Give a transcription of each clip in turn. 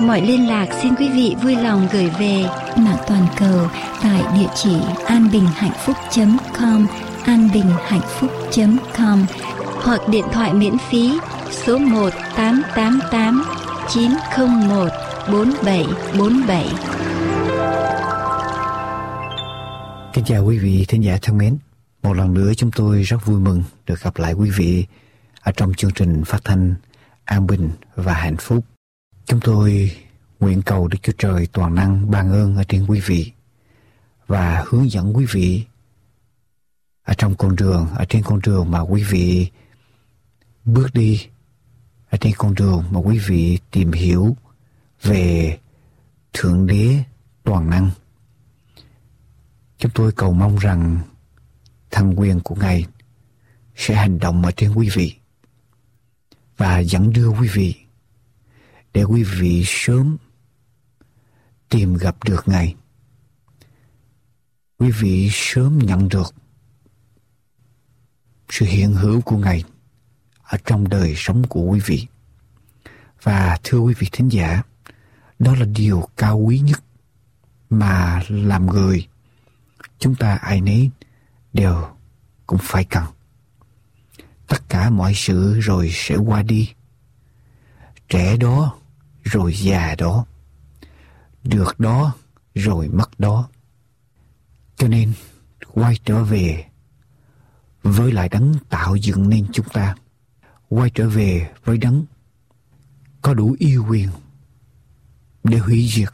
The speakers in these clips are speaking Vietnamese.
mọi liên lạc xin quý vị vui lòng gửi về mạng toàn cầu tại địa chỉ anbinhhạnhphúc.com anbinhhạnhphúc.com hoặc điện thoại miễn phí số 1 888 901 4747. Kính chào quý vị thính giả thân mến. Một lần nữa chúng tôi rất vui mừng được gặp lại quý vị ở trong chương trình phát thanh An Bình và Hạnh Phúc. Chúng tôi nguyện cầu Đức Chúa Trời toàn năng ban ơn ở trên quý vị và hướng dẫn quý vị ở trong con đường, ở trên con đường mà quý vị bước đi, ở trên con đường mà quý vị tìm hiểu về Thượng Đế toàn năng. Chúng tôi cầu mong rằng thăng quyền của Ngài sẽ hành động ở trên quý vị và dẫn đưa quý vị để quý vị sớm tìm gặp được Ngài. Quý vị sớm nhận được sự hiện hữu của Ngài ở trong đời sống của quý vị. Và thưa quý vị thính giả, đó là điều cao quý nhất mà làm người chúng ta ai nấy đều cũng phải cần. Tất cả mọi sự rồi sẽ qua đi. Trẻ đó rồi già đó. Được đó rồi mất đó. Cho nên quay trở về với lại đấng tạo dựng nên chúng ta. Quay trở về với đấng có đủ yêu quyền để hủy diệt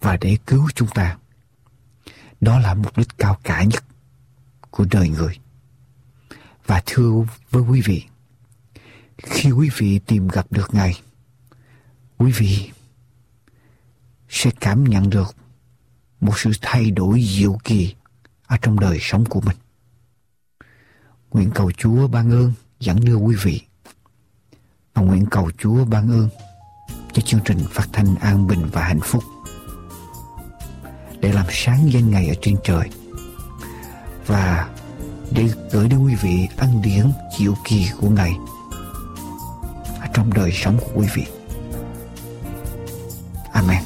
và để cứu chúng ta. Đó là mục đích cao cả nhất của đời người. Và thưa với quý vị, khi quý vị tìm gặp được Ngài, quý vị sẽ cảm nhận được một sự thay đổi diệu kỳ ở trong đời sống của mình. Nguyện cầu Chúa ban ơn, dẫn đưa quý vị và nguyện cầu Chúa ban ơn cho chương trình phát thanh an bình và hạnh phúc để làm sáng danh ngày ở trên trời và để gửi đến quý vị ân điển diệu kỳ của Ngài ở trong đời sống của quý vị. Amen.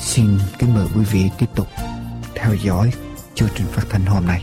Xin kính mời quý vị tiếp tục theo dõi chương trình phát thanh hôm nay.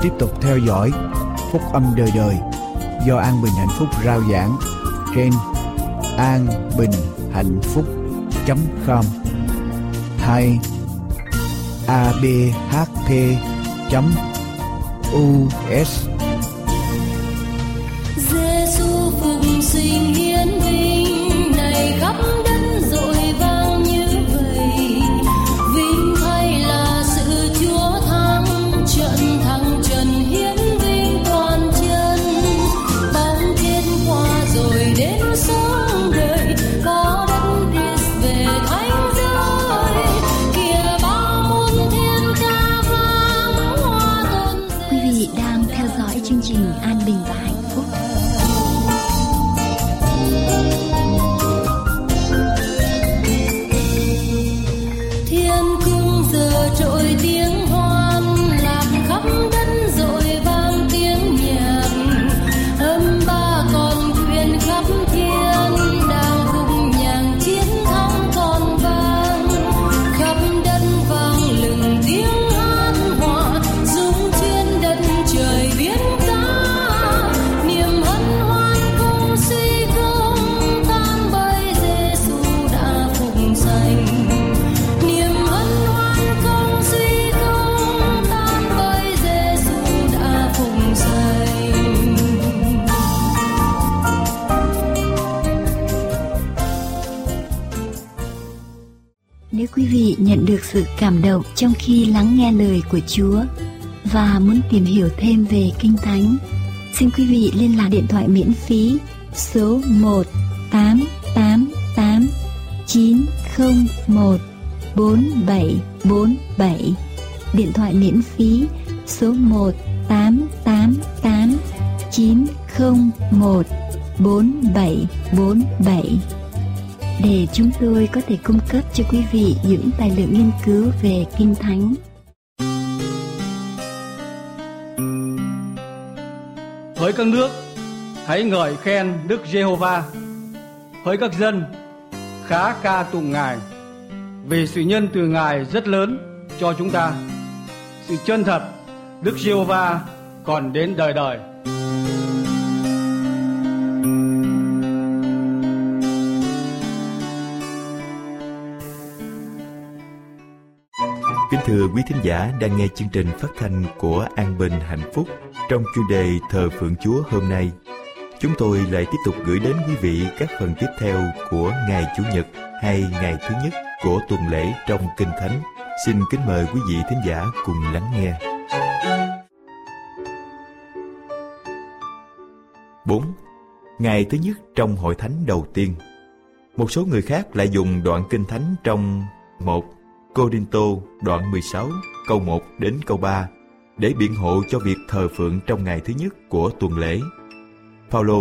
Tiếp tục theo dõi Phúc âm đời đời do An Bình Hạnh Phúc rao giảng trên an bình hạnh phúc com, hay abhp us cảm động trong khi lắng nghe lời của Chúa và muốn tìm hiểu thêm về Kinh Thánh, xin quý vị liên lạc điện thoại miễn phí số 1 888 901 4747 Điện thoại miễn phí số 1 888 901 4747 để chúng tôi có thể cung cấp cho quý vị những tài liệu nghiên cứu về Kinh Thánh. Hỡi các nước, hãy ngợi khen Đức Giê-hô-va. Hỡi các dân, khá ca tụng Ngài, vì sự nhân từ Ngài rất lớn cho chúng ta. Sự chân thật, Đức Giê-hô-va còn đến đời đời. Thưa quý thính giả đang nghe chương trình phát thanh của An Bình Hạnh Phúc trong chuyên đề Thờ Phượng Chúa hôm nay. Chúng tôi lại tiếp tục gửi đến quý vị các phần tiếp theo của ngày Chủ nhật hay ngày thứ nhất của tuần lễ trong Kinh Thánh. Xin kính mời quý vị thính giả cùng lắng nghe. 4. Ngày thứ nhất trong hội thánh đầu tiên Một số người khác lại dùng đoạn kinh thánh trong một Corinto đoạn 16 câu 1 đến câu 3 để biện hộ cho việc thờ phượng trong ngày thứ nhất của tuần lễ. Paulo,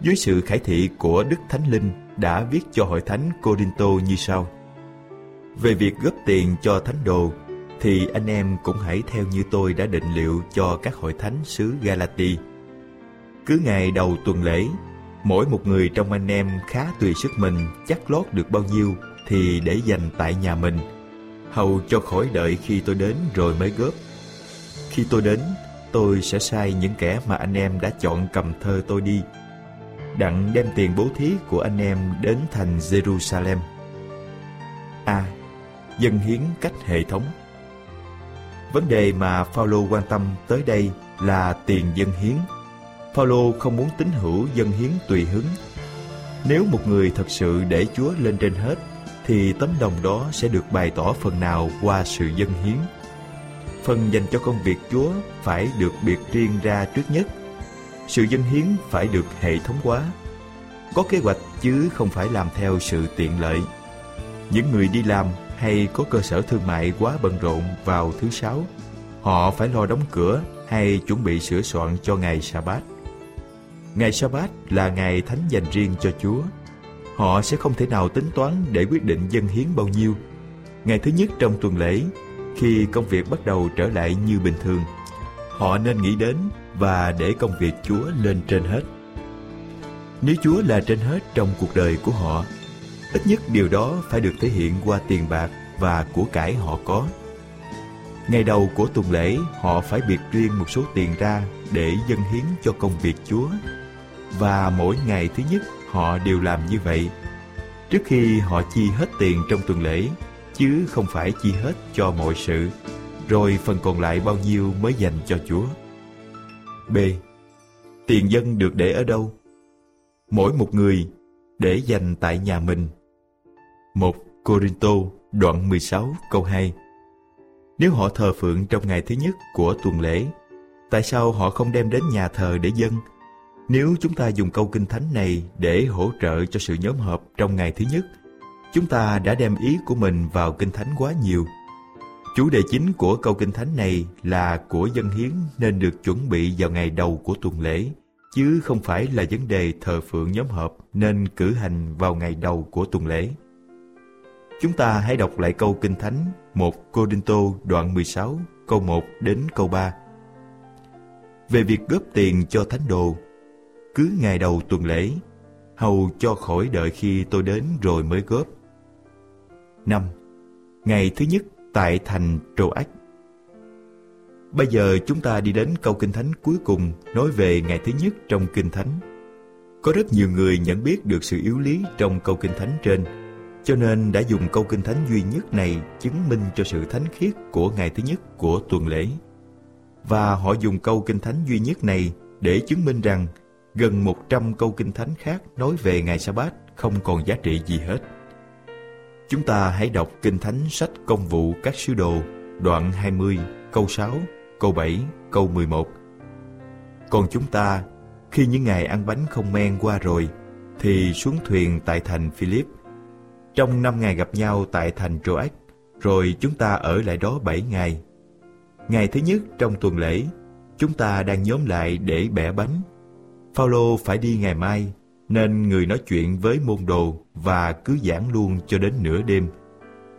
dưới sự khải thị của Đức Thánh Linh đã viết cho hội thánh Corinto như sau. Về việc góp tiền cho thánh đồ, thì anh em cũng hãy theo như tôi đã định liệu cho các hội thánh xứ Galati. Cứ ngày đầu tuần lễ, mỗi một người trong anh em khá tùy sức mình chắc lót được bao nhiêu thì để dành tại nhà mình – hầu cho khỏi đợi khi tôi đến rồi mới góp. Khi tôi đến, tôi sẽ sai những kẻ mà anh em đã chọn cầm thơ tôi đi, đặng đem tiền bố thí của anh em đến thành Jerusalem. A. À, dân hiến cách hệ thống Vấn đề mà Phaolô quan tâm tới đây là tiền dân hiến. Phaolô không muốn tín hữu dân hiến tùy hứng. Nếu một người thật sự để Chúa lên trên hết thì tấm lòng đó sẽ được bày tỏ phần nào qua sự dân hiến. Phần dành cho công việc Chúa phải được biệt riêng ra trước nhất. Sự dân hiến phải được hệ thống hóa, có kế hoạch chứ không phải làm theo sự tiện lợi. Những người đi làm hay có cơ sở thương mại quá bận rộn vào thứ sáu, họ phải lo đóng cửa hay chuẩn bị sửa soạn cho ngày sa-bát. Ngày sa-bát là ngày thánh dành riêng cho Chúa họ sẽ không thể nào tính toán để quyết định dân hiến bao nhiêu. Ngày thứ nhất trong tuần lễ, khi công việc bắt đầu trở lại như bình thường, họ nên nghĩ đến và để công việc Chúa lên trên hết. Nếu Chúa là trên hết trong cuộc đời của họ, ít nhất điều đó phải được thể hiện qua tiền bạc và của cải họ có. Ngày đầu của tuần lễ, họ phải biệt riêng một số tiền ra để dân hiến cho công việc Chúa. Và mỗi ngày thứ nhất họ đều làm như vậy trước khi họ chi hết tiền trong tuần lễ chứ không phải chi hết cho mọi sự rồi phần còn lại bao nhiêu mới dành cho Chúa. B. Tiền dân được để ở đâu? Mỗi một người để dành tại nhà mình. Một Corinto đoạn 16 câu 2 Nếu họ thờ phượng trong ngày thứ nhất của tuần lễ, tại sao họ không đem đến nhà thờ để dân nếu chúng ta dùng câu kinh thánh này để hỗ trợ cho sự nhóm họp trong ngày thứ nhất, chúng ta đã đem ý của mình vào kinh thánh quá nhiều. Chủ đề chính của câu kinh thánh này là của dân hiến nên được chuẩn bị vào ngày đầu của tuần lễ, chứ không phải là vấn đề thờ phượng nhóm họp nên cử hành vào ngày đầu của tuần lễ. Chúng ta hãy đọc lại câu Kinh Thánh 1 Corinto đoạn 16 câu 1 đến câu 3. Về việc góp tiền cho thánh đồ, cứ ngày đầu tuần lễ, hầu cho khỏi đợi khi tôi đến rồi mới góp. 5. Ngày thứ nhất tại thành Troas. Bây giờ chúng ta đi đến câu Kinh Thánh cuối cùng nói về ngày thứ nhất trong Kinh Thánh. Có rất nhiều người nhận biết được sự yếu lý trong câu Kinh Thánh trên, cho nên đã dùng câu Kinh Thánh duy nhất này chứng minh cho sự thánh khiết của ngày thứ nhất của tuần lễ. Và họ dùng câu Kinh Thánh duy nhất này để chứng minh rằng gần 100 câu Kinh Thánh khác nói về ngày Sa-bát không còn giá trị gì hết. Chúng ta hãy đọc Kinh Thánh sách Công vụ các sứ đồ, đoạn 20, câu 6, câu 7, câu 11. Còn chúng ta, khi những ngày ăn bánh không men qua rồi, thì xuống thuyền tại thành Philip. Trong năm ngày gặp nhau tại thành Troas, rồi chúng ta ở lại đó bảy ngày. Ngày thứ nhất trong tuần lễ, chúng ta đang nhóm lại để bẻ bánh. Phaolô phải đi ngày mai, nên người nói chuyện với môn đồ và cứ giảng luôn cho đến nửa đêm.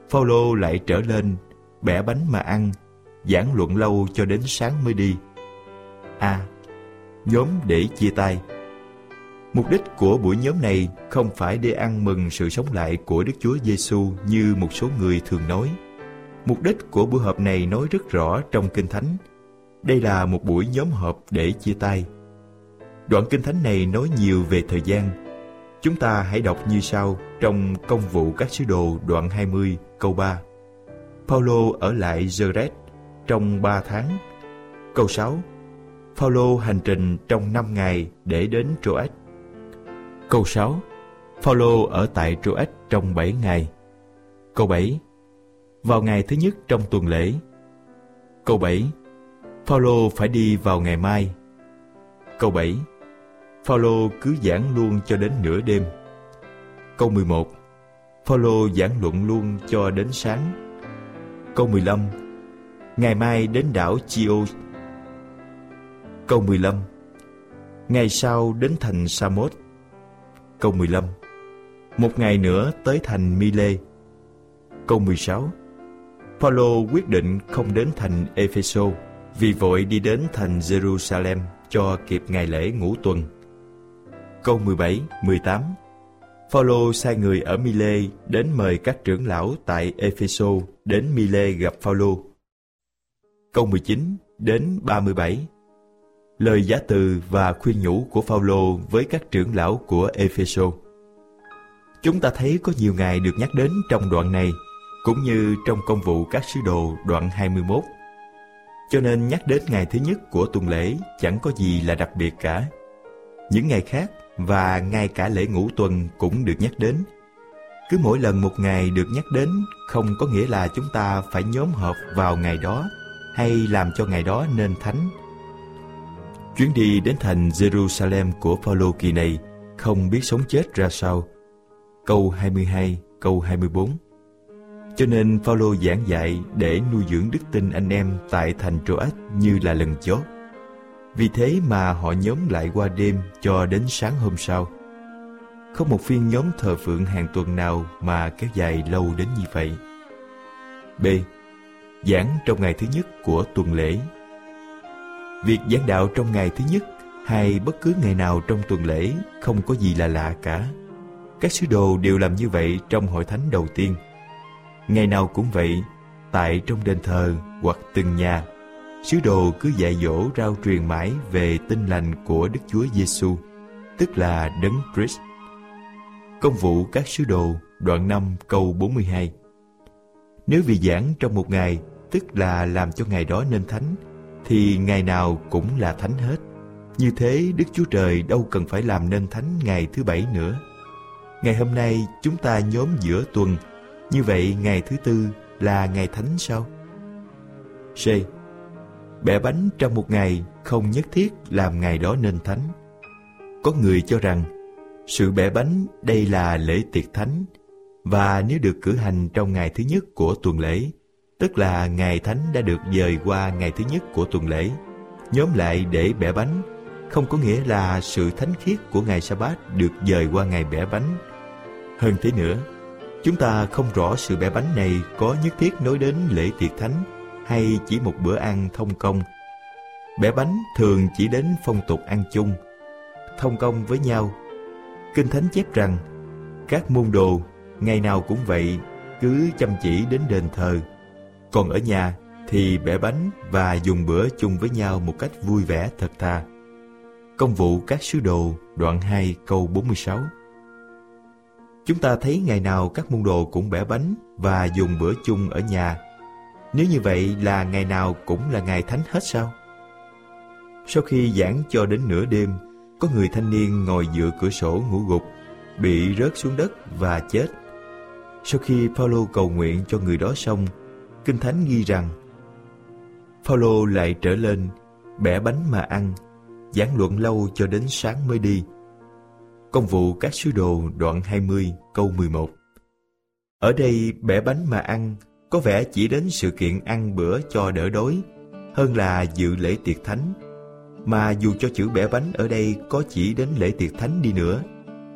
Phaolô lại trở lên, bẻ bánh mà ăn, giảng luận lâu cho đến sáng mới đi. A. nhóm để chia tay. Mục đích của buổi nhóm này không phải để ăn mừng sự sống lại của Đức Chúa Giêsu như một số người thường nói. Mục đích của buổi họp này nói rất rõ trong Kinh Thánh. Đây là một buổi nhóm họp để chia tay. Đoạn Kinh Thánh này nói nhiều về thời gian. Chúng ta hãy đọc như sau trong Công vụ các sứ đồ đoạn 20 câu 3. Paulo ở lại Zeres trong 3 tháng. Câu 6. Paulo hành trình trong 5 ngày để đến Troas. Câu 6. Paulo ở tại Troas trong 7 ngày. Câu 7. Vào ngày thứ nhất trong tuần lễ. Câu 7. Paulo phải đi vào ngày mai. Câu 7. Phaolô cứ giảng luôn cho đến nửa đêm. Câu 11. Phaolô giảng luận luôn cho đến sáng. Câu 15. Ngày mai đến đảo Chios. Câu 15. Ngày sau đến thành Samos. Câu 15. Một ngày nữa tới thành Mile. Câu 16. Phaolô quyết định không đến thành Epheso vì vội đi đến thành Jerusalem cho kịp ngày lễ ngũ tuần. Câu 17, 18 Phaolô sai người ở Mile đến mời các trưởng lão tại Epheso đến Mile gặp Phaolô. Câu 19 đến 37 Lời giả từ và khuyên nhủ của Phaolô với các trưởng lão của Epheso. Chúng ta thấy có nhiều ngày được nhắc đến trong đoạn này, cũng như trong công vụ các sứ đồ đoạn 21. Cho nên nhắc đến ngày thứ nhất của tuần lễ chẳng có gì là đặc biệt cả. Những ngày khác và ngay cả lễ ngũ tuần cũng được nhắc đến. Cứ mỗi lần một ngày được nhắc đến không có nghĩa là chúng ta phải nhóm họp vào ngày đó hay làm cho ngày đó nên thánh. Chuyến đi đến thành Jerusalem của Phaolô kỳ này không biết sống chết ra sao. Câu 22, câu 24 Cho nên Phaolô giảng dạy để nuôi dưỡng đức tin anh em tại thành Troas như là lần chót. Vì thế mà họ nhóm lại qua đêm cho đến sáng hôm sau. Không một phiên nhóm thờ phượng hàng tuần nào mà kéo dài lâu đến như vậy. B. Giảng trong ngày thứ nhất của tuần lễ Việc giảng đạo trong ngày thứ nhất hay bất cứ ngày nào trong tuần lễ không có gì là lạ cả. Các sứ đồ đều làm như vậy trong hội thánh đầu tiên. Ngày nào cũng vậy, tại trong đền thờ hoặc từng nhà sứ đồ cứ dạy dỗ rao truyền mãi về tinh lành của Đức Chúa Giêsu, tức là Đấng Christ. Công vụ các sứ đồ, đoạn 5 câu 42 Nếu vì giảng trong một ngày, tức là làm cho ngày đó nên thánh, thì ngày nào cũng là thánh hết. Như thế Đức Chúa Trời đâu cần phải làm nên thánh ngày thứ bảy nữa. Ngày hôm nay chúng ta nhóm giữa tuần, như vậy ngày thứ tư là ngày thánh sao? C. Bẻ bánh trong một ngày không nhất thiết làm ngày đó nên thánh. Có người cho rằng sự bẻ bánh đây là lễ tiệc thánh và nếu được cử hành trong ngày thứ nhất của tuần lễ, tức là ngày thánh đã được dời qua ngày thứ nhất của tuần lễ, nhóm lại để bẻ bánh, không có nghĩa là sự thánh khiết của ngày sa bát được dời qua ngày bẻ bánh. Hơn thế nữa, Chúng ta không rõ sự bẻ bánh này có nhất thiết nói đến lễ tiệc thánh hay chỉ một bữa ăn thông công. Bẻ bánh thường chỉ đến phong tục ăn chung, thông công với nhau. Kinh Thánh chép rằng, các môn đồ ngày nào cũng vậy, cứ chăm chỉ đến đền thờ. Còn ở nhà thì bẻ bánh và dùng bữa chung với nhau một cách vui vẻ thật thà. Công vụ các sứ đồ đoạn 2 câu 46 Chúng ta thấy ngày nào các môn đồ cũng bẻ bánh và dùng bữa chung ở nhà. Nếu như vậy là ngày nào cũng là ngày thánh hết sao? Sau khi giảng cho đến nửa đêm, có người thanh niên ngồi dựa cửa sổ ngủ gục, bị rớt xuống đất và chết. Sau khi Phaolô cầu nguyện cho người đó xong, Kinh Thánh ghi rằng Phaolô lại trở lên, bẻ bánh mà ăn, giảng luận lâu cho đến sáng mới đi. Công vụ các sứ đồ đoạn 20 câu 11 Ở đây bẻ bánh mà ăn có vẻ chỉ đến sự kiện ăn bữa cho đỡ đói hơn là dự lễ tiệc thánh. Mà dù cho chữ bẻ bánh ở đây có chỉ đến lễ tiệc thánh đi nữa,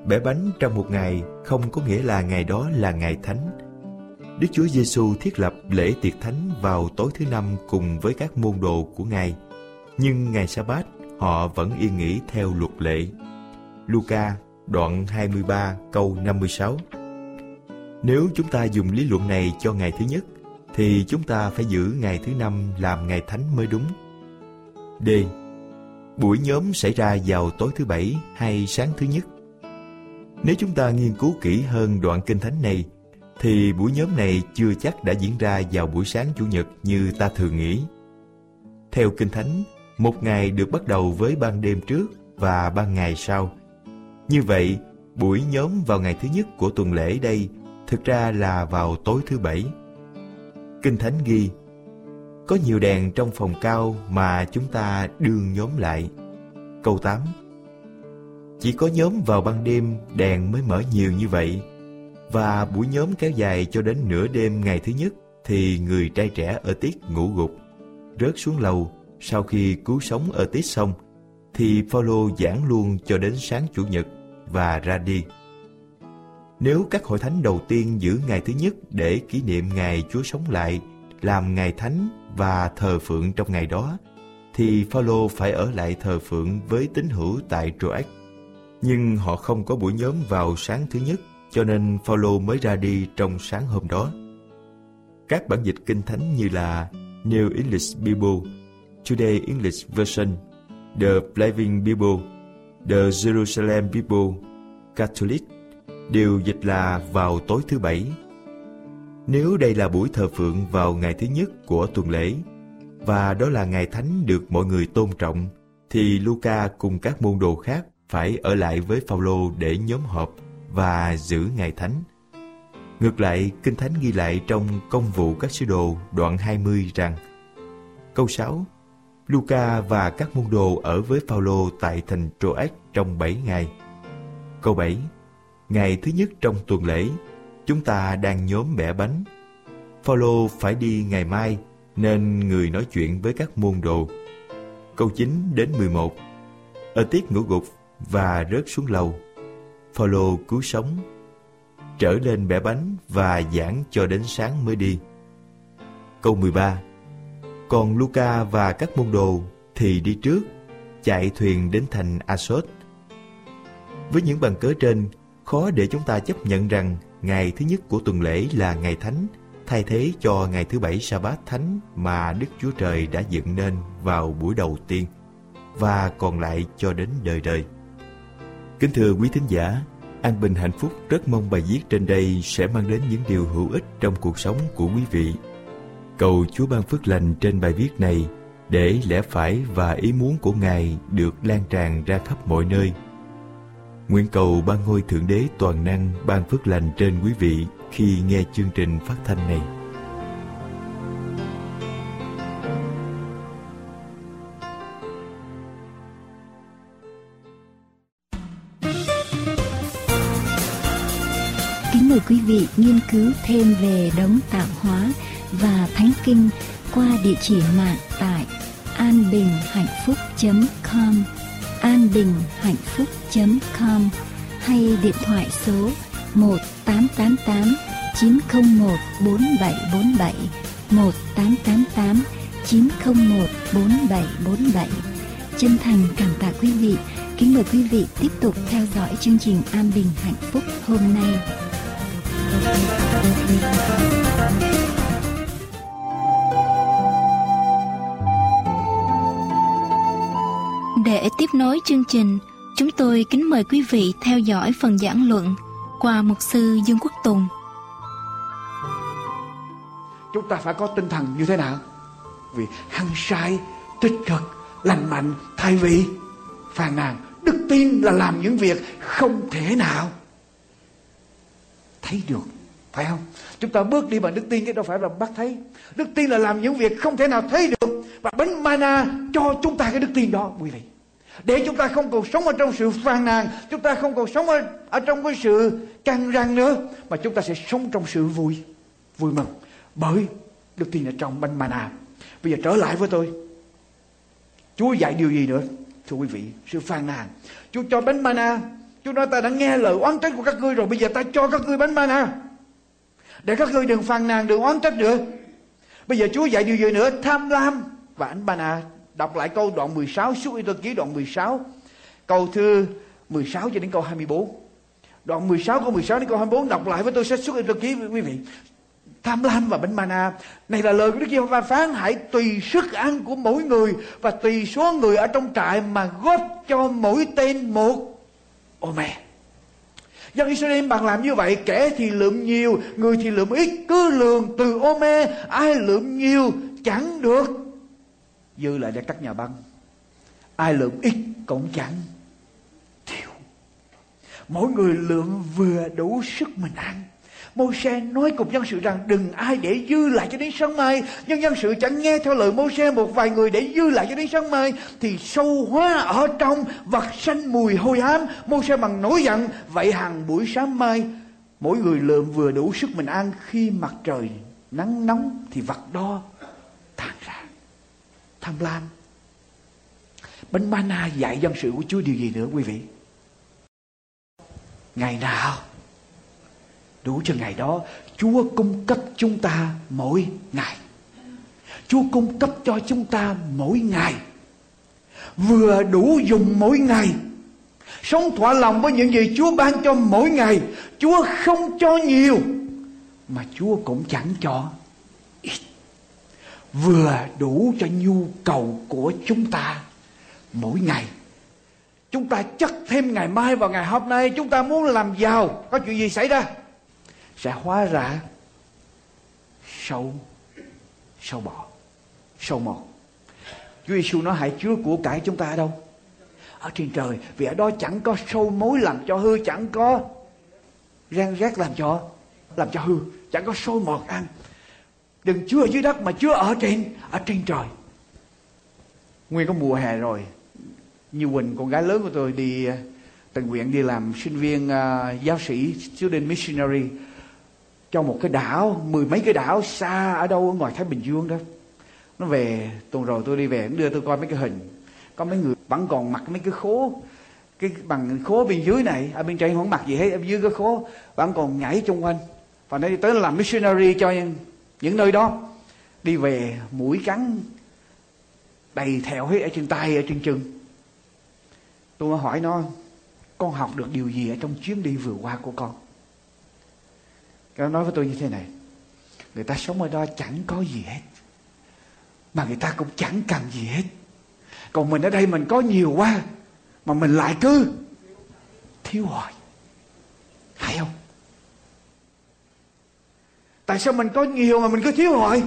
bẻ bánh trong một ngày không có nghĩa là ngày đó là ngày thánh. Đức Chúa Giêsu thiết lập lễ tiệc thánh vào tối thứ năm cùng với các môn đồ của Ngài. Nhưng ngày sa-bát họ vẫn yên nghỉ theo luật lệ. Luca đoạn 23 câu 56 nếu chúng ta dùng lý luận này cho ngày thứ nhất, thì chúng ta phải giữ ngày thứ năm làm ngày thánh mới đúng. D. Buổi nhóm xảy ra vào tối thứ bảy hay sáng thứ nhất? Nếu chúng ta nghiên cứu kỹ hơn đoạn kinh thánh này, thì buổi nhóm này chưa chắc đã diễn ra vào buổi sáng Chủ nhật như ta thường nghĩ. Theo kinh thánh, một ngày được bắt đầu với ban đêm trước và ban ngày sau. Như vậy, buổi nhóm vào ngày thứ nhất của tuần lễ đây thực ra là vào tối thứ bảy. Kinh Thánh ghi, có nhiều đèn trong phòng cao mà chúng ta đương nhóm lại. Câu 8 Chỉ có nhóm vào ban đêm đèn mới mở nhiều như vậy và buổi nhóm kéo dài cho đến nửa đêm ngày thứ nhất thì người trai trẻ ở tiết ngủ gục, rớt xuống lầu sau khi cứu sống ở tiết xong thì Paulo giảng luôn cho đến sáng chủ nhật và ra đi. Nếu các hội thánh đầu tiên giữ ngày thứ nhất để kỷ niệm ngày Chúa sống lại, làm ngày thánh và thờ phượng trong ngày đó, thì Phaolô phải ở lại thờ phượng với tín hữu tại Troas. Nhưng họ không có buổi nhóm vào sáng thứ nhất, cho nên Phaolô mới ra đi trong sáng hôm đó. Các bản dịch kinh thánh như là New English Bible, Today English Version, The Living Bible, The Jerusalem Bible, Catholic đều dịch là vào tối thứ bảy. Nếu đây là buổi thờ phượng vào ngày thứ nhất của tuần lễ, và đó là ngày thánh được mọi người tôn trọng, thì Luca cùng các môn đồ khác phải ở lại với Phaolô để nhóm họp và giữ ngày thánh. Ngược lại, Kinh Thánh ghi lại trong Công vụ các sứ đồ đoạn 20 rằng Câu 6 Luca và các môn đồ ở với Phaolô tại thành Troas trong 7 ngày. Câu 7 Ngày thứ nhất trong tuần lễ, chúng ta đang nhóm bẻ bánh. Phaolô phải đi ngày mai, nên người nói chuyện với các môn đồ. Câu 9 đến 11 Ở tiết ngủ gục và rớt xuống lầu. Phaolô cứu sống, trở lên bẻ bánh và giảng cho đến sáng mới đi. Câu 13 Còn Luca và các môn đồ thì đi trước, chạy thuyền đến thành Asot. Với những bằng cớ trên, khó để chúng ta chấp nhận rằng ngày thứ nhất của tuần lễ là ngày thánh, thay thế cho ngày thứ bảy sa-bát thánh mà Đức Chúa Trời đã dựng nên vào buổi đầu tiên và còn lại cho đến đời đời. Kính thưa quý thính giả, An Bình Hạnh Phúc rất mong bài viết trên đây sẽ mang đến những điều hữu ích trong cuộc sống của quý vị. Cầu Chúa ban phước lành trên bài viết này để lẽ phải và ý muốn của Ngài được lan tràn ra khắp mọi nơi Nguyện cầu ban ngôi Thượng Đế toàn năng, ban phước lành trên quý vị khi nghe chương trình phát thanh này. Kính mời quý vị nghiên cứu thêm về đấng tạo hóa và thánh kinh qua địa chỉ mạng tại anbinhhạnhphúc.com anbinhhạnhphúc.com hay điện thoại số 1 888 901 4747 1888 901 4747 Chân thành cảm tạ quý vị Kính mời quý vị tiếp tục theo dõi chương trình An Bình Hạnh Phúc hôm nay. Để tiếp nối chương trình, chúng tôi kính mời quý vị theo dõi phần giảng luận qua mục sư Dương Quốc Tùng. Chúng ta phải có tinh thần như thế nào? Vì hăng sai, tích cực, lành mạnh thay vì phàn nàn đức tin là làm những việc không thể nào. Thấy được phải không? Chúng ta bước đi bằng đức tin cái đâu phải là bắt thấy. Đức tin là làm những việc không thể nào thấy được. Và bánh mana cho chúng ta cái đức tin đó quý vị để chúng ta không còn sống ở trong sự phàn nàn chúng ta không còn sống ở, ở trong cái sự căng răng nữa mà chúng ta sẽ sống trong sự vui vui mừng bởi đức tin ở trong bánh mana bây giờ trở lại với tôi chúa dạy điều gì nữa Thưa quý vị, sự phàn nàn. Chúa cho bánh mana. Chúa nói ta đã nghe lời oán trách của các ngươi rồi. Bây giờ ta cho các ngươi bánh mana. Để các ngươi đừng phàn nàn, đừng oán trách nữa. Bây giờ Chúa dạy điều gì nữa? Tham lam và ánh mana. Đọc lại câu đoạn 16, suốt Ê Tô Ký đoạn 16. Câu thứ 16 cho đến câu 24. Đoạn 16 câu 16 đến câu 24 đọc lại với tôi sẽ suốt Ê Tô Ký quý vị. Tham lam và bánh mana. Này là lời của Đức Giê-hô-va phán hãy tùy sức ăn của mỗi người và tùy số người ở trong trại mà góp cho mỗi tên một. Ô mẹ dân Israel bạn làm như vậy kẻ thì lượm nhiều người thì lượm ít cứ lường từ ô mê ai lượm nhiều chẳng được dư lại để các nhà băng ai lượm ít cũng chẳng thiếu mỗi người lượm vừa đủ sức mình ăn Môi-se nói cùng dân sự rằng đừng ai để dư lại cho đến sáng mai. Nhưng dân sự chẳng nghe theo lời Môi-se một vài người để dư lại cho đến sáng mai. Thì sâu hóa ở trong vật xanh mùi hôi hám. Môi-se bằng nổi giận. Vậy hàng buổi sáng mai, mỗi người lượm vừa đủ sức mình ăn. Khi mặt trời nắng nóng thì vật đo. Tham lam. Bánh mana dạy dân sự của Chúa điều gì nữa, quý vị? Ngày nào đủ cho ngày đó, Chúa cung cấp chúng ta mỗi ngày Chúa cung cấp cho chúng ta mỗi ngày Vừa đủ dùng mỗi ngày, Sống thỏa lòng với những gì Chúa ban cho mỗi ngày, Chúa không cho nhiều, Mà Chúa cũng chẳng cho Vừa đủ cho nhu cầu của chúng ta. Mỗi ngày, Chúng ta chắc thêm ngày mai và ngày hôm nay, Chúng ta muốn làm giàu, Có chuyện gì xảy ra? Sẽ hóa ra sâu sâu bọ, sâu mọt Chúa Giêsu nói, hãy chứa của cải chúng ta ở đâu? Ở trên trời, vì ở đó chẳng có sâu mối làm cho hư, chẳng có rang rác làm cho làm cho hư, chẳng có sâu mọt ăn đừng chứa ở dưới đất mà chứa ở trên ở trên trời. Nguyên có mùa hè rồi. Như quỳnh con gái lớn của tôi đi ờ, tình nguyện đi làm sinh viên uh, giáo sĩ student missionary cho một cái đảo mười mấy cái đảo xa ở đâu ở ngoài thái bình dương đó. Nó về tuần rồi tôi đi về nó đưa tôi coi mấy cái hình. Có mấy người vẫn còn mặc mấy cái khố cái bằng khố bên dưới này. Ở bên trên không mặc gì hết ở dưới cái khố vẫn còn nhảy chung quanh. Và nó tới làm missionary cho những nơi đó, đi về mũi cắn, đầy thẹo hết ở trên tay, ở trên chân. Tôi hỏi nó, con học được điều gì ở trong chuyến đi vừa qua của con? Nó nói với tôi như thế này, người ta sống ở đó chẳng có gì hết, mà người ta cũng chẳng cần gì hết. Còn mình ở đây mình có nhiều quá, mà mình lại cứ thiếu hoài hay không? Tại sao mình có nhiều mà mình cứ thiếu hoài?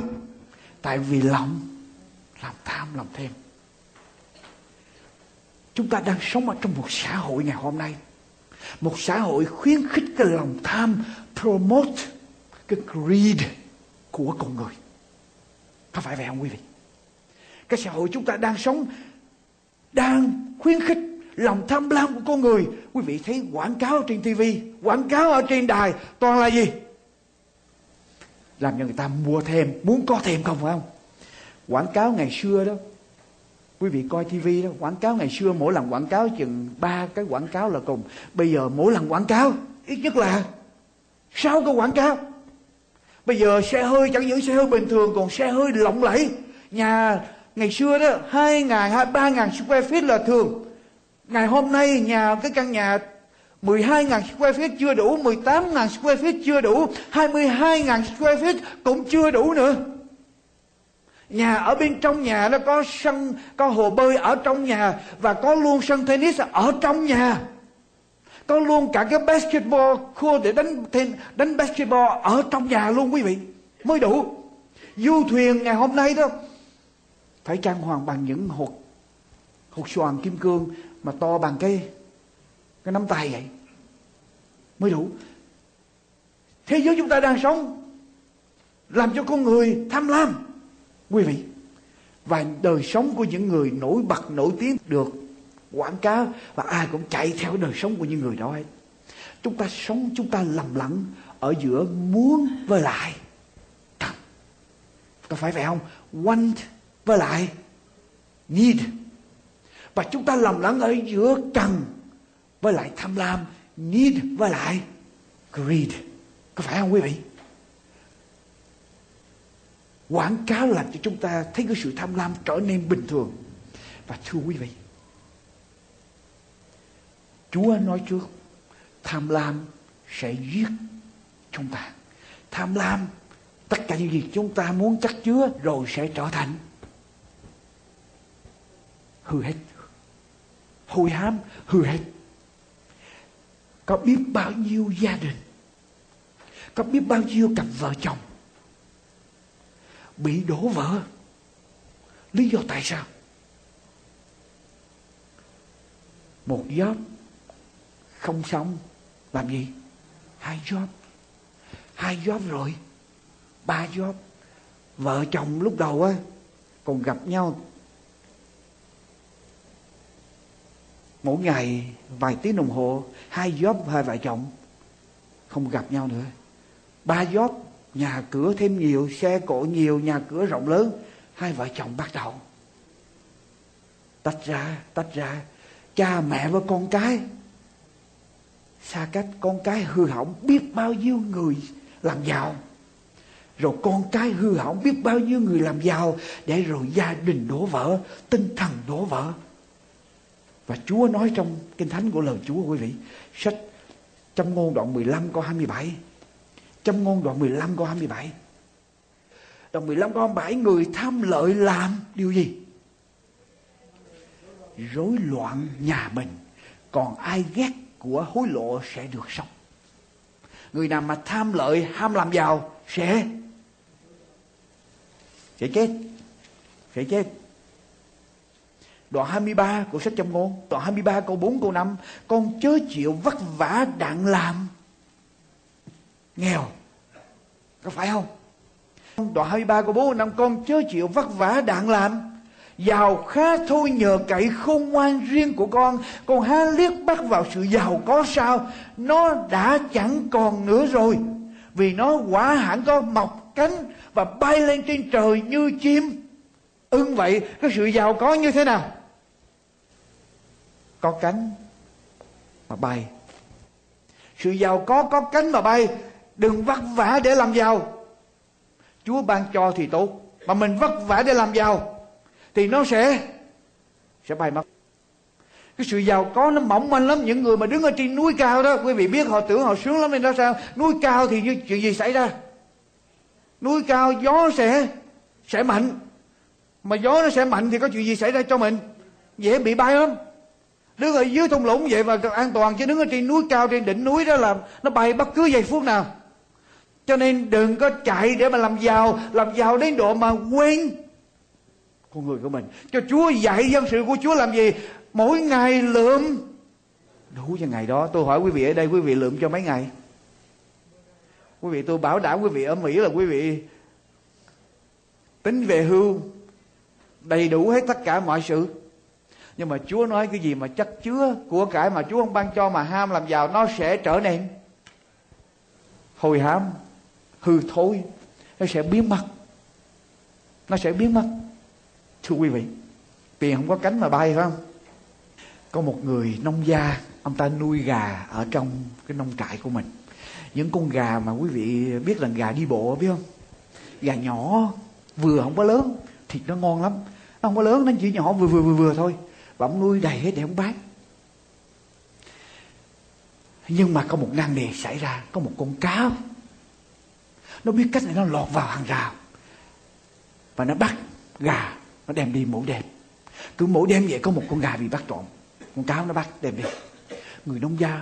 Tại vì lòng lòng tham lòng thêm. Chúng ta đang sống ở trong một xã hội ngày hôm nay. Một xã hội khuyến khích cái lòng tham, promote cái greed của con người. Có phải vậy không quý vị? Cái xã hội chúng ta đang sống đang khuyến khích lòng tham lam của con người. Quý vị thấy quảng cáo trên tivi quảng cáo ở trên đài toàn là gì? Làm cho người ta mua thêm, muốn có thêm không phải không quảng cáo ngày xưa đó, quý vị coi tivi đó, quảng cáo ngày xưa mỗi lần quảng cáo chừng ba cái quảng cáo là cùng bây giờ mỗi lần quảng cáo, ít nhất là sáu cái quảng cáo Bây giờ xe hơi, chẳng những xe hơi bình thường, còn xe hơi lộng lẫy. Nhà ngày xưa đó, hai ngàn, hai, ba ngàn square feet là thường. Ngày hôm nay nhà, cái căn nhà 12.000 square feet chưa đủ, 18.000 square feet chưa đủ, 22.000 square feet cũng chưa đủ nữa. Nhà ở bên trong nhà nó có sân, có hồ bơi ở trong nhà và có luôn sân tennis ở trong nhà. Có luôn cả cái basketball court để đánh thêm đánh basketball ở trong nhà luôn quý vị. Mới đủ. Du thuyền ngày hôm nay đó phải trang hoàng bằng những hột hột xoàn kim cương mà to bằng cái cái nắm tay vậy. Mới đủ. Thế giới chúng ta đang sống làm cho con người tham lam. Quý vị, và đời sống của những người nổi bật, nổi tiếng được quảng cáo và ai cũng chạy theo đời sống của những người đó hết. Chúng ta sống, chúng ta lầm lẫn ở giữa muốn với lại cần. Có phải vậy không? Want với lại need. Và chúng ta lầm lẫn ở giữa cần với lại tham lam, need với lại greed. Có phải không quý vị? Quảng cáo làm cho chúng ta thấy cái sự tham lam trở nên bình thường. Và thưa quý vị, chúa nói trước, tham lam sẽ giết chúng ta. Tham lam, tất cả những gì chúng ta muốn chắc chứa rồi sẽ trở thành. Hư hết. Hôi hám, hư hết có biết bao nhiêu gia đình? Có biết bao nhiêu cặp vợ chồng bị đổ vỡ? Lý do tại sao? Một job không xong, làm gì? Hai job. Hai job rồi, ba job. Vợ chồng lúc đầu á, còn gặp nhau mỗi ngày vài tiếng đồng hồ, hai job hai vợ chồng không gặp nhau nữa. Ba job nhà cửa thêm nhiều, xe cộ nhiều, nhà cửa rộng lớn, hai vợ chồng bắt đầu. Tách ra tách ra, cha mẹ với con cái. Xa cách con cái hư hỏng biết bao nhiêu người làm giàu. Rồi con cái hư hỏng biết bao nhiêu người làm giàu để rồi gia đình đổ vỡ, tinh thần đổ vỡ và Chúa nói trong Kinh Thánh của lời Chúa, quý vị, Sách Châm ngôn đoạn 15 câu 27 Châm ngôn đoạn 15 câu 27 Đoạn 15 câu 27 Người tham lợi làm điều gì? Rối loạn nhà mình, Còn ai ghét của hối lộ sẽ được sống. Người nào mà tham lợi, ham làm giàu Sẽ Sẽ chết Sẽ chết. Đoạn 23 của sách châm ngôn, Đoạn 23 câu 4 câu 5 Con chớ chịu vất vả đặng làm. Nghèo. Có phải không? Đoạn 23 câu 4 câu 5 Con chớ chịu vất vả đặng làm. Giàu khá thôi nhờ cậy khôn ngoan riêng của con. Con há liếc bắt vào sự giàu có sao? Nó đã chẳng còn nữa rồi. Vì nó quả hẳn có mọc cánh Và bay lên trên trời như chim. Ưng vậy, cái sự giàu có như thế nào? Có cánh mà bay. Sự giàu có có cánh mà bay, đừng vất vả để làm giàu. Chúa ban cho thì tốt, mà mình vất vả để làm giàu thì nó sẽ sẽ bay mất. Cái sự giàu có nó mỏng manh lắm, những người mà đứng ở trên núi cao đó, quý vị biết họ tưởng họ sướng lắm nên đó sao? Núi cao thì như chuyện gì xảy ra? Núi cao gió sẽ sẽ mạnh, mà gió nó sẽ mạnh thì có chuyện gì xảy ra cho mình? Dễ bị bay lắm đứng ở dưới thung lũng vậy mà an toàn, chứ đứng ở trên núi cao, trên đỉnh núi đó là nó bay bất cứ giây phút nào. Cho nên đừng có chạy để mà làm giàu làm giàu đến độ mà quên con người của mình. Cho chúa dạy dân sự của chúa làm gì? Mỗi ngày lượm. Đủ cho ngày đó. Tôi hỏi quý vị ở đây, quý vị lượm cho mấy ngày? Quý vị, tôi bảo đảm quý vị ở mỹ là quý vị tính về hưu đầy đủ hết tất cả mọi sự nhưng mà Chúa nói cái gì mà chất chứa của cải mà Chúa không ban cho mà ham làm giàu, nó sẽ trở nên hồi hám, hư thối. Nó sẽ biến mất. Nó sẽ biến mất. Thưa quý vị, tiền không có cánh mà bay, phải không? Có một người nông gia, ông ta nuôi gà ở trong cái nông trại của mình. Những con gà mà quý vị biết là gà đi bộ, biết không? Gà nhỏ, vừa không có lớn, thịt nó ngon lắm. Nó không có lớn, nó chỉ nhỏ, vừa vừa vừa vừa thôi và ông nuôi đầy hết để ông bán. Nhưng mà có một nan đề xảy ra, có một con cáo nó biết cách này, nó lọt vào hàng rào. Và nó bắt gà, nó đem đi mỗi đêm. Cứ mỗi đêm vậy có một con gà bị bắt trộm. Con cáo nó bắt đem đi. Người nông gia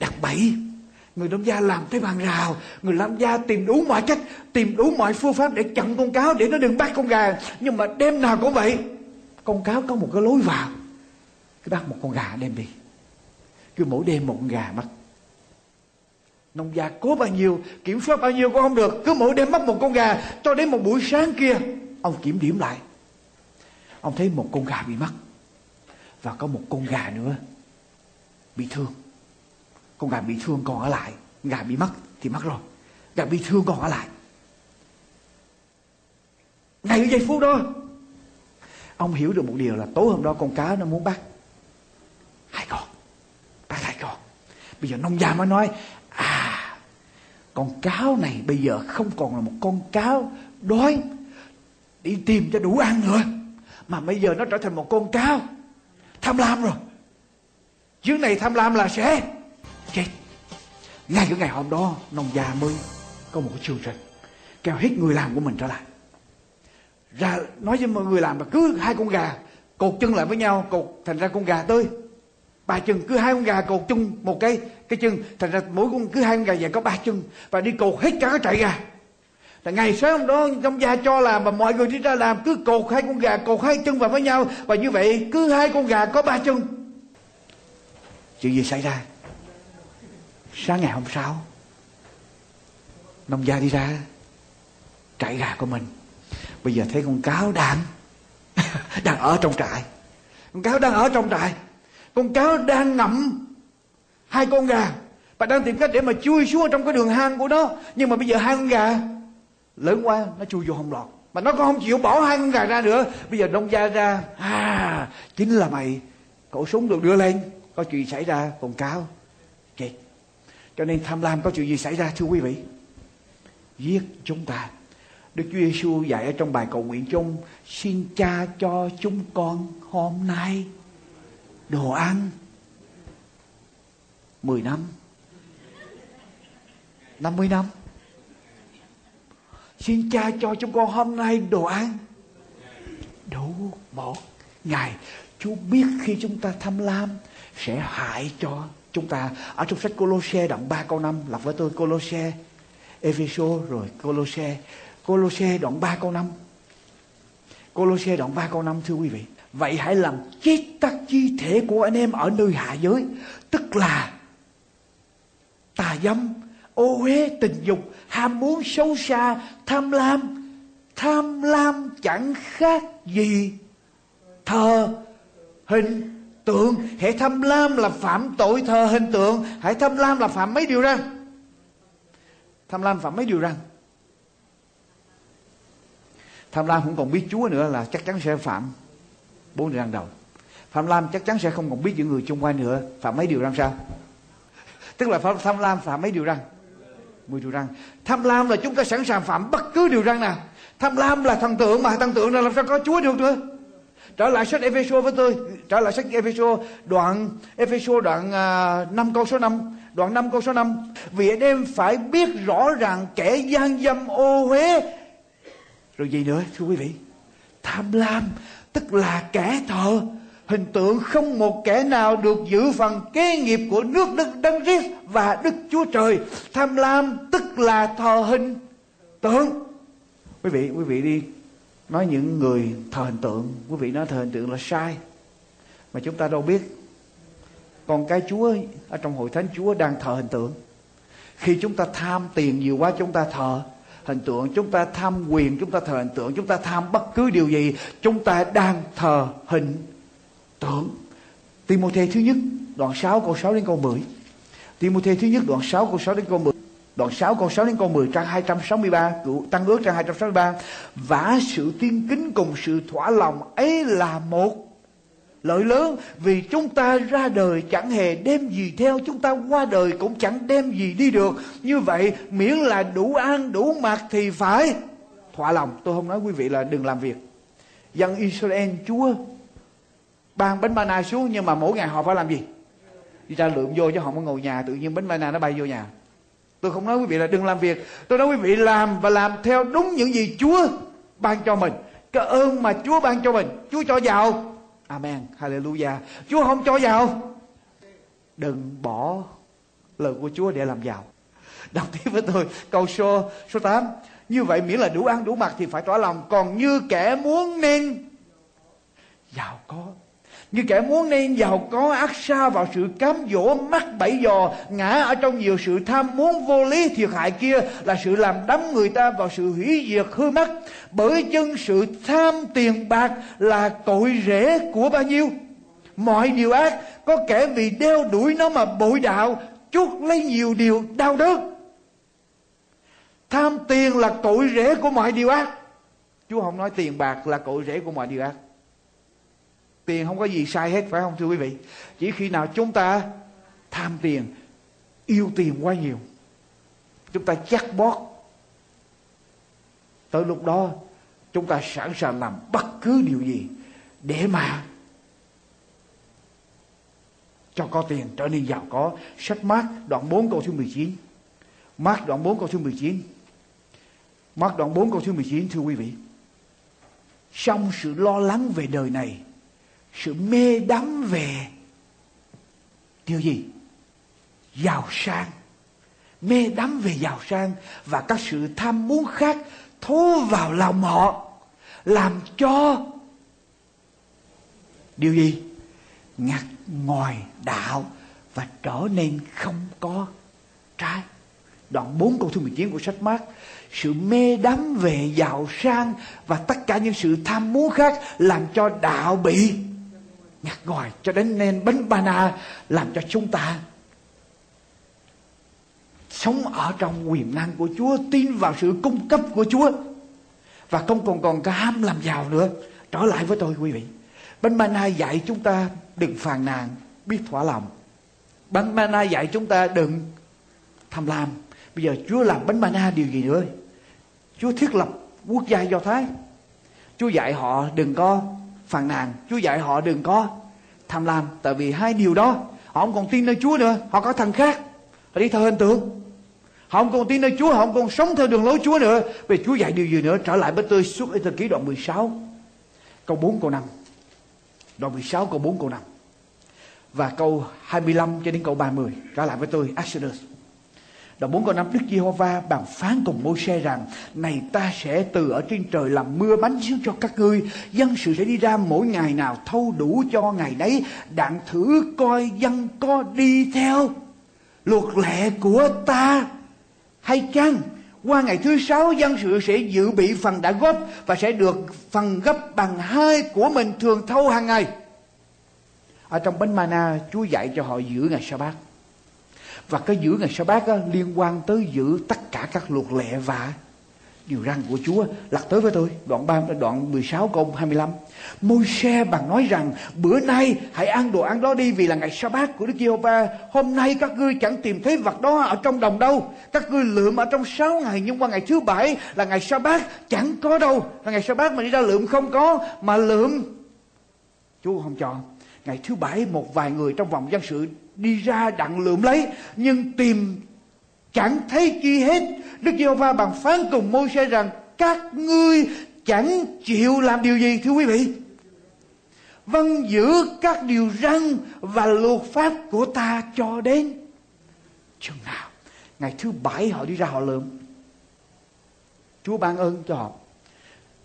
đặt bẫy. Người nông gia làm cái hàng rào. Người nông gia tìm đủ mọi cách, tìm đủ mọi phương pháp để chặn con cáo để nó đừng bắt con gà. Nhưng mà đêm nào cũng vậy con cáo có một cái lối vào. Cái bắt một con gà đem đi. Cứ mỗi đêm một con gà mất. Nông gia cố bao nhiêu, kiểm soát bao nhiêu cũng không được. Cứ mỗi đêm mất một con gà, cho đến một buổi sáng kia, ông kiểm điểm lại. Ông thấy một con gà bị mất. Và có một con gà nữa bị thương. Con gà bị thương còn ở lại. Gà bị mất thì mất rồi. Gà bị thương còn ở lại. Ngay giây phút đó ông hiểu được một điều là tối hôm đó con cá nó muốn bắt. Hai con. Bắt hai con. Bây giờ nông gia mới nói à con cáo này bây giờ không còn là một con cáo đói đi tìm cho đủ ăn nữa, mà bây giờ nó trở thành một con cáo tham lam rồi. Dưới này tham lam là sẽ chết. Ngay cái ngày hôm đó, nông gia mới có một cái chương trình kêu hết người làm của mình trở lại ra, nói với mọi người làm là cứ hai con gà cột chân lại với nhau, cột thành ra con gà tươi. Ba chân, cứ hai con gà cột chung một cái cái chân, thành ra mỗi con, cứ hai con gà vậy có ba chân, và đi cột hết cả cái trại gà. Là ngày sáng hôm đó trong gia cho làm và mọi người đi ra làm, cứ cột hai con gà, cột hai chân vào với nhau, và như vậy cứ hai con gà có ba chân. Chuyện gì xảy ra? Sáng ngày hôm sau, nông gia đi ra, trại gà của mình bây giờ thấy con cáo đang đang ở trong trại. Con cáo đang ở trong trại. Con cáo đang ngậm hai con gà. Và đang tìm cách để mà chui xuống trong cái đường hang của nó. Nhưng mà bây giờ hai con gà lớn quá, nó chui vô không lọt. Mà nó còn không chịu bỏ hai con gà ra nữa. Bây giờ nông gia ra à chính là mày. Cổ súng được đưa lên. Có chuyện xảy ra? Con cáo chết cho nên tham lam có chuyện gì xảy ra, thưa quý vị? Giết chúng ta. Đức Chúa Giêsu dạy ở trong bài cầu nguyện chung, Xin cha cho chúng con hôm nay đồ ăn. 10 năm. 50 năm. Xin cha cho chúng con hôm nay đồ ăn. Đủ một ngày Chúa biết khi chúng ta tham lam Sẽ hại cho chúng ta. Ở trong sách Colosse đoạn 3 câu 5 Lặp với tôi, Colosse, Ephesos, rồi Colosse Colosse đoạn 3 câu 5 Colosse đoạn 3 câu 5 thưa quý vị. Vậy hãy làm chết tắt chi thể của anh em ở nơi hạ giới. Tức là Tà dâm, Ô uế, tình dục, Ham muốn, xấu xa, Tham lam. Tham lam chẳng khác gì Thờ hình tượng. Hãy tham lam là phạm tội thờ hình tượng. Hãy tham lam là phạm mấy điều răn. Tham lam phạm mấy điều răn tham lam không còn biết Chúa nữa là chắc chắn sẽ phạm bốn điều răng đầu. Tham lam chắc chắn sẽ không còn biết những người xung quanh nữa. Phạm mấy điều răng sao? Tức là tham lam phạm mấy điều răng? Mười điều răng. Tham lam là chúng ta sẵn sàng phạm bất cứ điều răng nào. Tham lam là thần tượng mà thần tượng là làm sao có Chúa được nữa? Trở lại sách Ephesos với tôi. Trở lại sách Ephesos đoạn Ephesos đoạn à, uh, 5 câu số 5 đoạn 5 câu số 5 vì anh em phải biết rõ ràng kẻ gian dâm ô huế rồi gì nữa thưa quý vị? Tham lam tức là kẻ thờ hình tượng không một kẻ nào được giữ phần kế nghiệp của nước Đức Đấng Christ và Đức Chúa Trời. Tham lam tức là thờ hình tượng. Quý vị, quý vị đi nói những người thờ hình tượng, quý vị nói thờ hình tượng là sai. Mà chúng ta đâu biết còn cái Chúa ở trong hội thánh Chúa đang thờ hình tượng. Khi chúng ta tham tiền nhiều quá chúng ta thờ hình tượng chúng ta tham quyền, chúng ta thờ hình tượng, chúng ta tham bất cứ điều gì, chúng ta đang thờ hình tượng. Timothy thứ nhất, đoạn 6 câu 6 đến câu 10 Timothy thứ nhất, đoạn 6 câu 6 đến câu 10 Đoạn 6 câu 6 đến câu 10 trang 263 cựu Tăng ước trang 263 Vả sự tiên kính cùng sự thỏa lòng ấy là một lợi lớn. Vì chúng ta ra đời chẳng hề đem gì theo, chúng ta qua đời cũng chẳng đem gì đi được. Như vậy, miễn là đủ ăn, đủ mặc thì phải thỏa lòng. Tôi không nói quý vị là đừng làm việc. Dân Israel, Chúa ban bánh mana xuống, nhưng mà mỗi ngày họ phải làm gì? Đi ra lượm vô chứ họ không có ngồi nhà, tự nhiên bánh mana nó bay vô nhà. Tôi không nói quý vị là đừng làm việc. Tôi nói quý vị làm và làm theo đúng những gì Chúa ban cho mình. Cái ơn mà Chúa ban cho mình. Chúa cho giàu. Amen. Hallelujah. Chúa không cho giàu đừng bỏ lời của Chúa để làm giàu. Đọc tiếp với tôi câu số số 8 như vậy miễn là đủ ăn đủ mặc thì phải tỏ lòng. Còn như kẻ muốn nên giàu có như kẻ muốn nên giàu có ác xa vào sự cám dỗ, mắc bẫy dò, ngã ở trong nhiều sự tham muốn vô lý, thiệt hại kia là sự làm đắm người ta vào sự hủy diệt hư mất. Bởi chân sự tham tiền bạc là cội rễ của bao nhiêu? Mọi điều ác, có kẻ vì đeo đuổi nó mà bội đạo, chuốc lấy nhiều điều đau đớn. Tham tiền là cội rễ của mọi điều ác. Chúa không nói tiền bạc là cội rễ của mọi điều ác. Tiền không có gì sai hết, phải không, thưa quý vị? Chỉ khi nào chúng ta tham tiền, Yêu tiền quá nhiều, Chúng ta chắc bót Tới lúc đó, Chúng ta sẵn sàng làm bất cứ điều gì Để mà Cho có tiền trở nên giàu có. Sách mát đoạn 4 câu thứ 19 Mát đoạn 4 câu thứ 19 Mát đoạn 4 câu thứ 19 thưa quý vị. Trong sự lo lắng về đời này sự mê đắm về điều gì? Giàu sang. Mê đắm về giàu sang và các sự tham muốn khác thu vào lòng họ, làm cho điều gì? Ngặt ngoài đạo và trở nên không có trái. Đoạn 4 câu thứ 19 của sách mát sự mê đắm về giàu sang và tất cả những sự tham muốn khác làm cho đạo bị nhặt ngòi cho đến nên bánh bana làm cho chúng ta sống ở trong quyền năng của Chúa, tin vào sự cung cấp của Chúa. Và không còn còn ham làm giàu nữa. Trở lại với tôi, quý vị. Bánh mana dạy chúng ta đừng phàn nàn, biết thỏa lòng. Bánh mana dạy chúng ta đừng tham lam. Bây giờ Chúa làm bánh mana điều gì nữa? Chúa thiết lập quốc gia Do Thái. Chúa dạy họ đừng có phàn nàn. Chúa dạy họ đừng có tham lam, tại vì hai điều đó, họ không còn tin nơi Chúa nữa, họ có thần khác. Họ đi theo hình tượng. Họ không còn tin nơi Chúa, họ không còn sống theo đường lối Chúa nữa. Vì Chúa dạy điều gì nữa? Trở lại với tôi suốt Ê Ký đoạn 16 câu 4 câu 5 đoạn 16 câu 4 câu 5 và câu 25 cho đến câu 30 trở lại với tôi, Exodus Đoạn 4 câu 5 Đức Giê-hô-va bàn phán cùng Môi-se rằng, Này ta sẽ từ ở trên trời làm mưa bánh xuống cho các ngươi. Dân sự sẽ đi ra mỗi ngày nào thâu đủ cho ngày đấy. Đặng thử coi dân có đi theo luật lệ của ta hay chăng? Qua ngày thứ sáu, dân sự sẽ dự bị phần đã góp và sẽ được phần gấp bằng hai của mình thường thâu hàng ngày. Ở trong bánh mana, Chúa dạy cho họ giữ ngày sa bát và cái giữ ngày sa bát á, liên quan tới giữ tất cả các luật lệ và điều răn của Chúa lật tới với tôi. Đoạn 3 đoạn 16 câu 25 môi xe bằng nói rằng bữa nay hãy ăn đồ ăn đó đi vì là ngày sa bát của Đức Giê-hô-va. Hôm nay các ngươi chẳng tìm thấy vật đó ở trong đồng đâu. Các ngươi lượm ở trong 6 ngày nhưng qua ngày thứ bảy là ngày sa bát chẳng có đâu. Là ngày sa bát mà đi ra lượm không có mà lượm. Chúa không cho. Ngày thứ bảy một vài người trong vòng dân sự đi ra đặng lượm lấy, nhưng tìm chẳng thấy chi hết. Đức giê va bằng phán cùng môi xe rằng, các ngươi chẳng chịu làm điều gì, thưa quý vị. Vâng giữ các điều răn và luật pháp của ta cho đến chừng nào. Ngày thứ bảy họ đi ra họ lượm. Chúa ban ơn cho họ.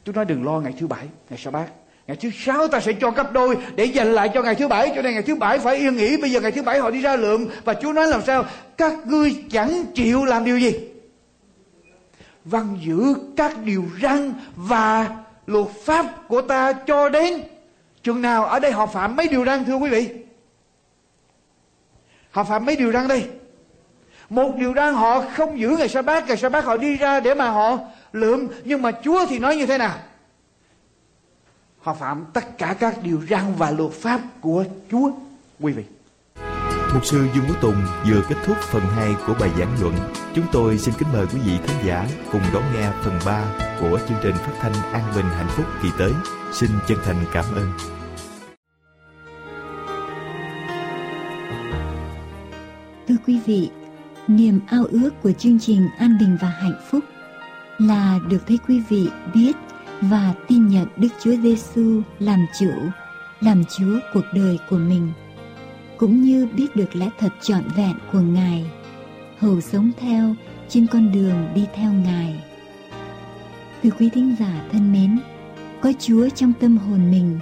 Chúa nói, đừng lo ngày thứ bảy, ngày sa bát. Ngày thứ sáu ta sẽ cho gấp đôi để dành lại cho ngày thứ bảy. Cho nên ngày thứ bảy phải yên nghỉ. Bây giờ ngày thứ bảy họ đi ra lượm. Và Chúa nói làm sao? Các ngươi chẳng chịu làm điều gì? Văn giữ các điều răn và luật pháp của ta cho đến chừng nào ở đây họ phạm mấy điều răn, thưa quý vị họ phạm mấy điều răn đây một điều răn họ không giữ ngày sa bát ngày sa bát họ đi ra để mà họ lượm nhưng mà chúa thì nói như thế nào họ phạm tất cả các điều răn và luật pháp của Chúa quý vị Mục sư Dương Quốc Tùng vừa kết thúc phần 2 của bài giảng luận. Chúng tôi xin kính mời quý vị khán giả cùng đón nghe phần 3 của chương trình phát thanh An Bình Hạnh Phúc kỳ tới. Xin chân thành cảm ơn. Thưa quý vị, niềm ao ước của chương trình An Bình và Hạnh Phúc là được thấy quý vị biết và tin nhận Đức Chúa Giêsu làm chủ, làm Chúa cuộc đời của mình, cũng như biết được lẽ thật trọn vẹn của Ngài, hầu sống theo trên con đường đi theo Ngài. Thưa quý thính giả thân mến, có Chúa trong tâm hồn mình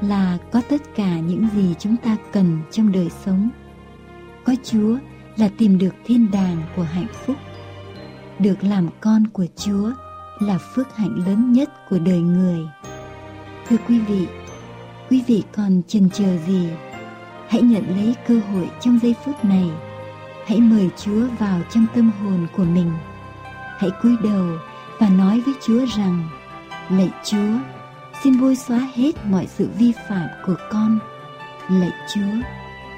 là có tất cả những gì chúng ta cần trong đời sống. Có Chúa là tìm được thiên đàng của hạnh phúc. Được làm con của Chúa là phước hạnh lớn nhất của đời người. Thưa quý vị, quý vị còn chần chờ gì? Hãy nhận lấy cơ hội trong giây phút này. Hãy mời Chúa vào trong tâm hồn của mình. Hãy cúi đầu và nói với Chúa rằng: Lạy Chúa, xin bôi xóa hết mọi sự vi phạm của con. Lạy Chúa,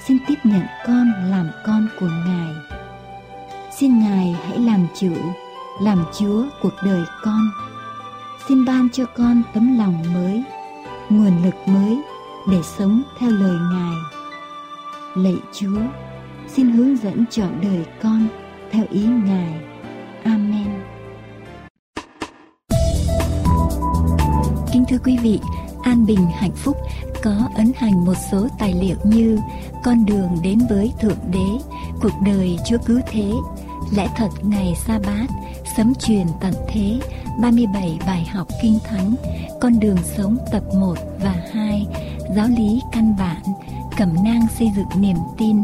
xin tiếp nhận con làm con của Ngài. Xin Ngài hãy làm chủ làm Chúa cuộc đời con. Xin ban cho con tấm lòng mới, nguồn lực mới để sống theo lời Ngài. Lạy Chúa, xin hướng dẫn chọn đời con theo ý Ngài. Amen. Kính thưa quý vị, An Bình Hạnh Phúc có ấn hành một số tài liệu như Con đường đến với Thượng Đế, Cuộc đời Chúa Cứu Thế, Lẽ thật ngày sa bát Sấm truyền tận thế 37 bài học kinh thánh, Con đường sống tập 1 và 2 Giáo lý căn bản, Cẩm nang xây dựng niềm tin,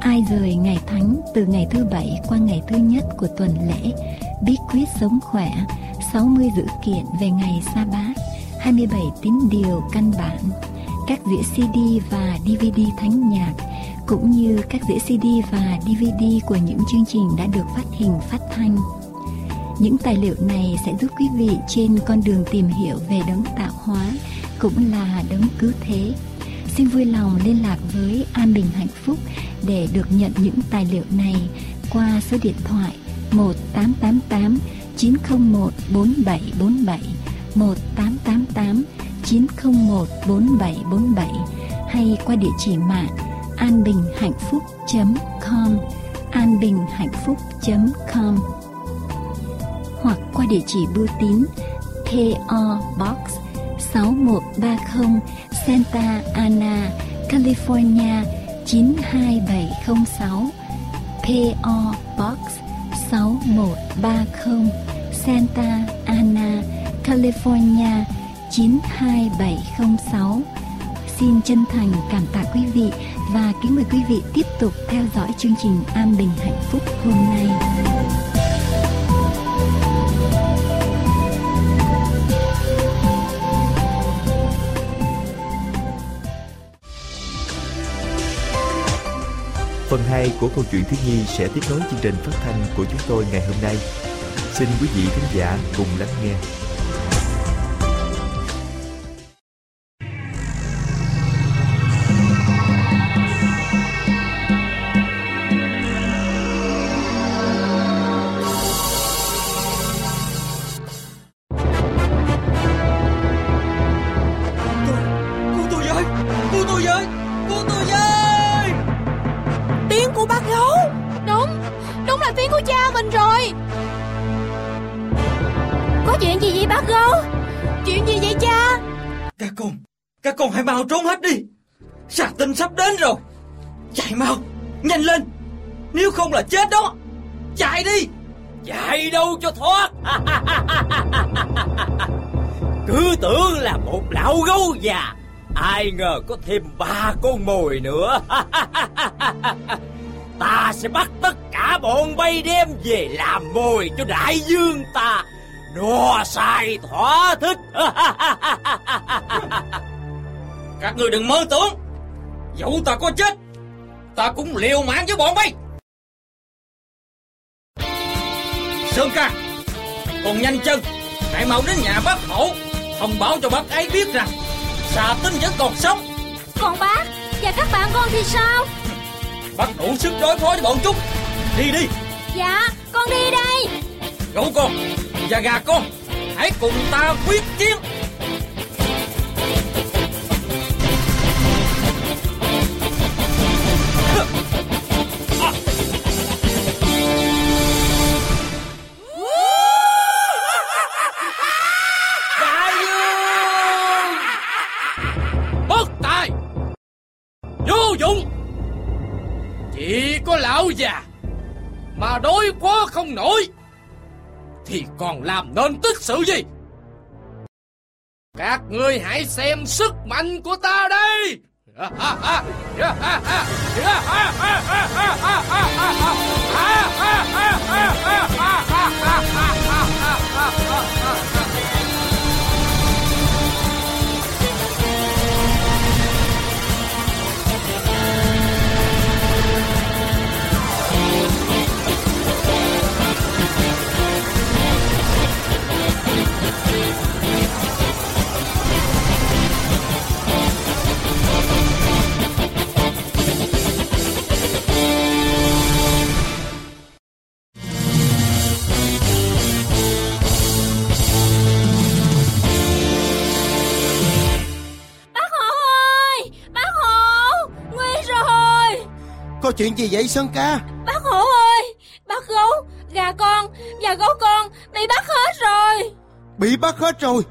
Ai rời ngày thánh từ ngày thứ bảy qua ngày thứ nhất của tuần lễ, Bí quyết sống khỏe 60 dữ kiện về ngày sa bát 27 tín điều căn bản, Các đĩa CD và DVD thánh nhạc cũng như các đĩa CD và DVD của những chương trình đã được phát hình, phát thanh. Những tài liệu này sẽ giúp quý vị trên con đường tìm hiểu về đấng tạo hóa cũng là đấng cứu thế. Xin vui lòng liên lạc với An Bình Hạnh Phúc để được nhận những tài liệu này qua số điện thoại 1888 901 4747 1888 901 4747 hay qua địa chỉ mạng anbinhhạnhphúc.com anbinhhạnhphúc.com hoặc qua địa chỉ bưu tín PO Box 6130 Santa Ana, California 92706 PO Box 6130 Santa Ana, California 92706 Xin chân thành cảm tạ quý vị và kính mời quý vị tiếp tục theo dõi chương trình An Bình Hạnh Phúc hôm nay. Phần 2 của câu chuyện thiếu nhi sẽ tiếp nối chương trình phát thanh của chúng tôi ngày hôm nay. Xin quý vị khán giả cùng lắng nghe. Con hãy mau trốn hết đi. Sạc tinh sắp đến rồi. Chạy mau, Nhanh lên. Nếu không là chết đó, Chạy đi. Chạy đâu cho thoát. Cứ tưởng là một lão gấu già, Ai ngờ có thêm ba con mồi nữa. Ta sẽ bắt tất cả bọn bay đem về làm mồi cho đại dương ta. No sai thỏa thích. Các người đừng mơ tưởng. Dẫu ta có chết Ta cũng liều mạng với bọn bay. Sơn ca Còn nhanh chân Hãy mau đến nhà bác hổ Thông báo cho bác ấy biết rằng xà tinh vẫn còn sống. Còn bác và các bạn con thì sao? Bác đủ sức đối phó với bọn chúng. Đi đi. Dạ con đi đây. Gấu con và gà con Hãy cùng ta quyết chiến của lão già, Mà đối phó không nổi, Thì còn làm nên tích sự gì? Các ngươi hãy xem sức mạnh của ta đây! chuyện gì vậy Sơn ca? Bác Hộ ơi Bác gấu Gà con Và gấu con Bị bắt hết rồi. Bị bắt hết rồi.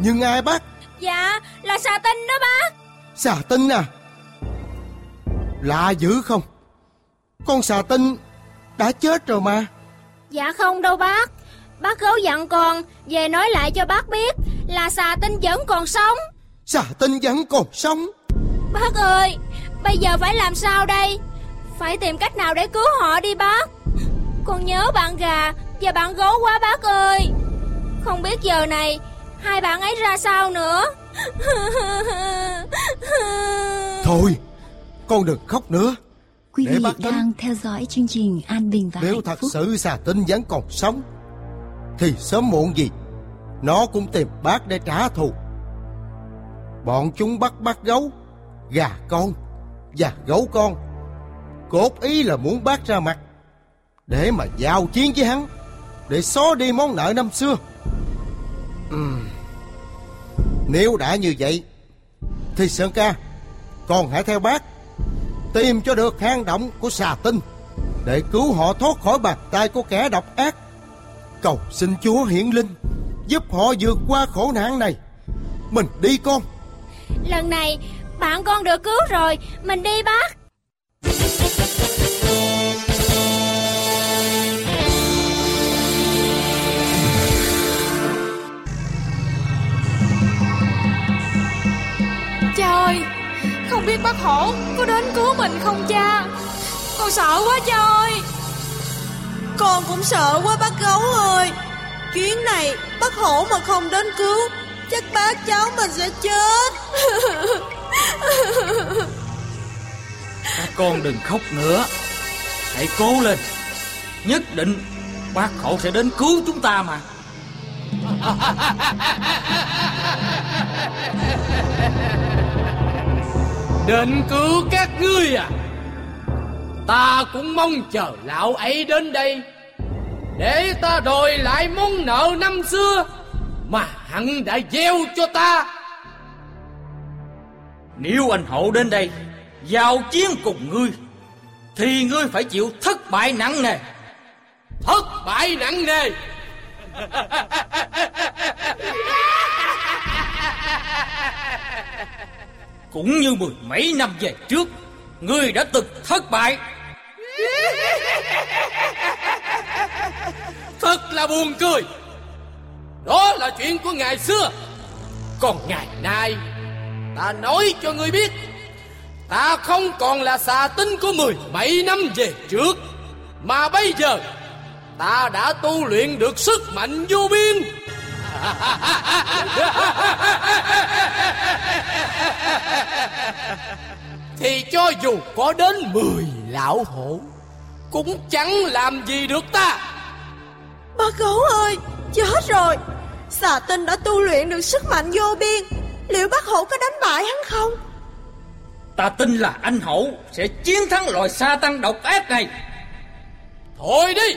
Nhưng ai bắt? Dạ là xà tinh đó bác. Xà tinh à? Lạ dữ không? Con xà tinh Đã chết rồi mà. Dạ không đâu bác. Bác gấu dặn con Về nói lại cho bác biết Là xà tinh vẫn còn sống. Xà tinh vẫn còn sống. Bác ơi Bây giờ phải làm sao đây Phải tìm cách nào để cứu họ đi bác? Con nhớ bạn gà Và bạn gấu quá bác ơi. Không biết giờ này Hai bạn ấy ra sao nữa. Thôi Con đừng khóc nữa. Quý Để vị bác đang theo dõi chương trình An Bình và Nếu Hạnh thật Phúc. sự xà tinh vẫn còn sống Thì sớm muộn gì Nó cũng tìm bác để trả thù. Bọn chúng bắt bắt gấu Gà con Và gấu con Cốt ý là muốn bác ra mặt Để mà giao chiến với hắn Để xóa đi món nợ năm xưa Ừm. Nếu đã như vậy Thì Sơn ca còn hãy theo bác Tìm cho được hang động của xà tinh để cứu họ thoát khỏi bàn tay của kẻ độc ác. Cầu xin Chúa hiển linh, giúp họ vượt qua khổ nạn này. Mình đi con. Lần này bạn con được cứu rồi Mình đi bác Cha ơi. Không biết bác hổ có đến cứu mình không cha? Con sợ quá cha ơi. Con cũng sợ quá bác gấu ơi. Chuyến này bác hổ mà không đến cứu, Chắc bác cháu mình sẽ chết. Các con đừng khóc nữa. Hãy cố lên. Nhất định bác khổ sẽ đến cứu chúng ta mà. Đến cứu các ngươi à? Ta cũng mong chờ lão ấy đến đây Để ta đòi lại món nợ năm xưa Mà hắn đã gieo cho ta. Nếu anh hậu đến đây Giao chiến cùng ngươi Thì ngươi phải chịu thất bại nặng nề. Thất bại nặng nề Cũng như mười mấy năm về trước, Ngươi đã từng thất bại. Thật là buồn cười. Đó là chuyện của ngày xưa. Còn ngày nay, Ta nói cho ngươi biết, Ta không còn là xà tinh của mười bảy năm về trước, Mà bây giờ Ta đã tu luyện được sức mạnh vô biên. Thì cho dù có đến mười lão hổ Cũng chẳng làm gì được ta. Bác gấu ơi Chết rồi. Xà tinh đã tu luyện được sức mạnh vô biên. Liệu bác hổ có đánh bại hắn không? Ta tin là anh hổ sẽ chiến thắng loại sa tăng độc ác này. Thôi đi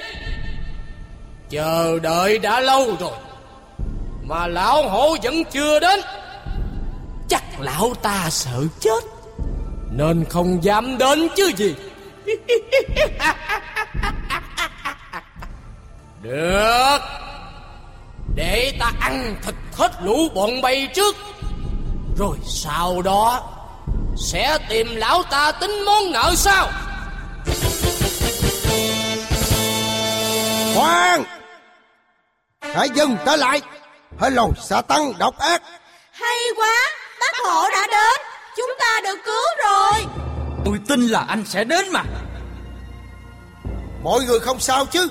Chờ đợi đã lâu rồi, Mà lão hổ vẫn chưa đến. Chắc lão ta sợ chết, Nên không dám đến chứ gì. Được, Để ta ăn thịt hết lũ bọn bay trước, Rồi sau đó Sẽ tìm lão ta tính món nợ sao Khoan! Hãy dừng trở lại. Hãy lồi xà tăng độc ác. Hay quá Bác hổ đã đến. Chúng ta được cứu rồi. Tôi tin là anh sẽ đến mà. Mọi người không sao chứ?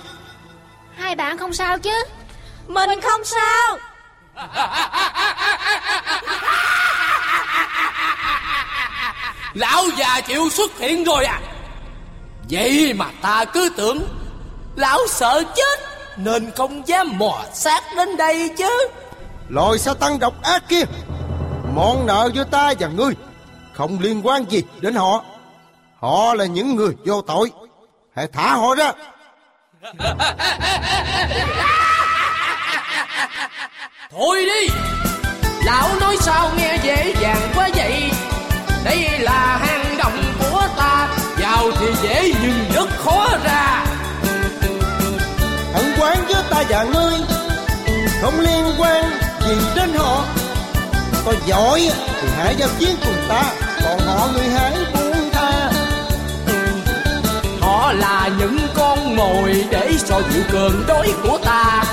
Hai bạn không sao chứ? Mình không sao. Lão già chịu xuất hiện rồi à. Vậy mà ta cứ tưởng Lão sợ chết Nên không dám mò sát đến đây chứ. Loài sa tăng độc ác kia? Món nợ giữa ta và ngươi Không liên quan gì đến họ. Họ là những người vô tội. Hãy thả họ ra. Thôi đi. Lão nói sao nghe dễ dàng quá vậy? Đây là hang động của ta Vào thì dễ nhưng rất khó ra ta và ngươi Không liên quan gì đến họ. Có giỏi thì hãy giao chiến cùng ta, Còn họ người hãy buông tha. Họ là những con mồi để so chịu cường đối của ta.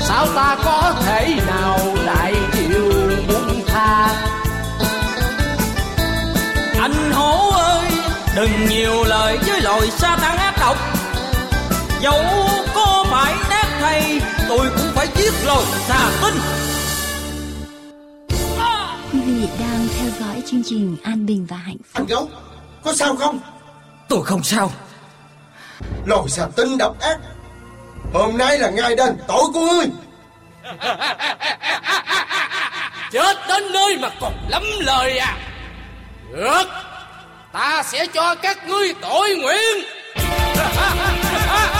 Sao ta có thể nào lại chịu buông tha? Anh hổ ơi, Đừng nhiều lời với loài sa tăng ác độc. Dẫu có phải nát thay Tôi cũng phải giết loài xà tinh. Quý vị đang theo dõi chương trình An Bình và Hạnh Phúc. Anh gấu Có sao không? Tôi không sao. Loài xà tinh độc ác. Hôm nay là ngày đền tội của ngươi. Chết đến nơi mà còn lắm lời à. Được Ta sẽ cho các ngươi tội nguyện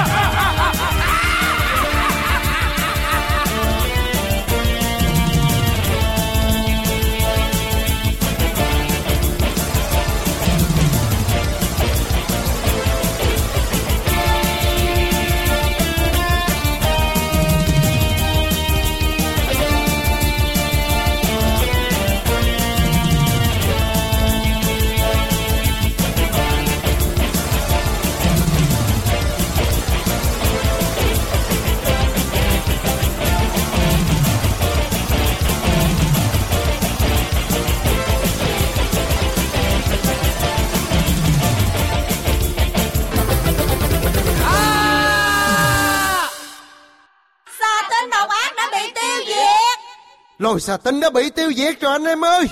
Rồi xà tinh đã bị tiêu diệt rồi anh em ơi?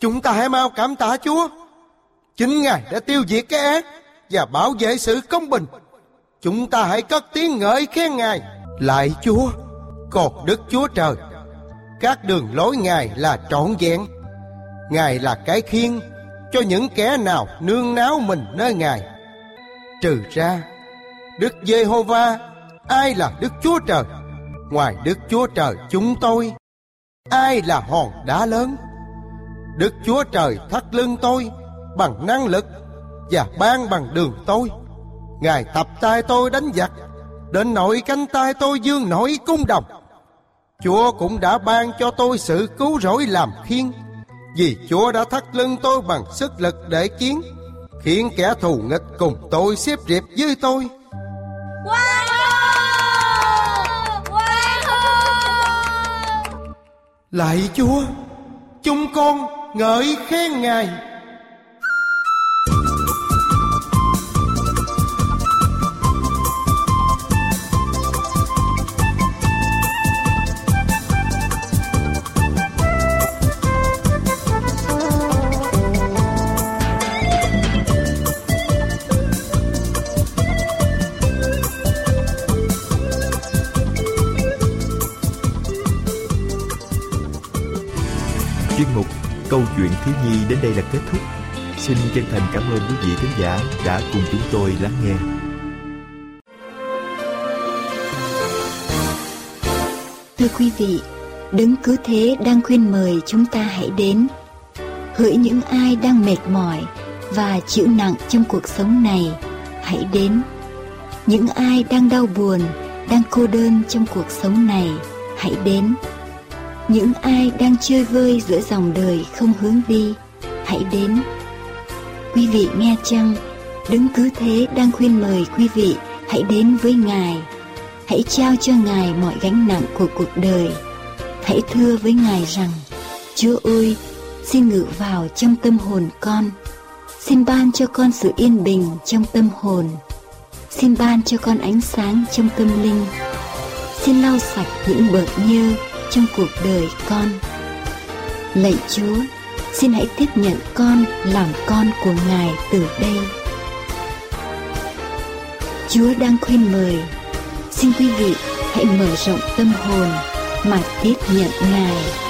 Chúng ta hãy mau cảm tạ Chúa. Chính Ngài đã tiêu diệt cái ác Và bảo vệ sự công bình. Chúng ta hãy cất tiếng ngợi khen Ngài. Lại Chúa Còn Đức Chúa Trời. Các đường lối Ngài là trọn vẹn. Ngài là cái khiên Cho những kẻ nào nương náo mình nơi Ngài. Trừ ra, Đức Giê-hô-va, Ai là Đức Chúa Trời? Ngoài Đức Chúa Trời chúng tôi Ai là hòn đá lớn? Đức Chúa Trời thắt lưng tôi Bằng năng lực Và ban bằng đường tôi. Ngài tập tay tôi đánh giặc, Đến nỗi cánh tay tôi dương nổi cung đồng. Chúa cũng đã ban cho tôi sự cứu rỗi làm khiên, Vì Chúa đã thắt lưng tôi bằng sức lực để chiến, Khiến kẻ thù nghịch cùng tôi xếp riệp với tôi. Wow! Lạy Chúa Chúng con ngợi khen Ngài. Chuyên mục Câu chuyện thiếu nhi đến đây là kết thúc. Xin chân thành cảm ơn quý vị khán giả đã cùng chúng tôi lắng nghe. Thưa quý vị, Đấng cứ Thế đang khuyên mời chúng ta hãy đến. Hỡi những ai đang mệt mỏi và chịu nặng trong cuộc sống này, hãy đến. Những ai đang đau buồn, đang cô đơn trong cuộc sống này, hãy đến. Những ai đang chơi vơi giữa dòng đời không hướng đi, hãy đến. Quý vị nghe chăng, đứng cứ Thế đang khuyên mời quý vị hãy đến với Ngài. Hãy trao cho Ngài mọi gánh nặng của cuộc đời. Hãy thưa với Ngài rằng, Chúa ơi, xin ngự vào trong tâm hồn con. Xin ban cho con sự yên bình trong tâm hồn. Xin ban cho con ánh sáng trong tâm linh. Xin lau sạch những bợt nhơ trong cuộc đời con. Lạy Chúa, xin hãy tiếp nhận con làm con của Ngài từ đây. Chúa đang khuyên mời, xin quý vị hãy mở rộng tâm hồn mà tiếp nhận Ngài.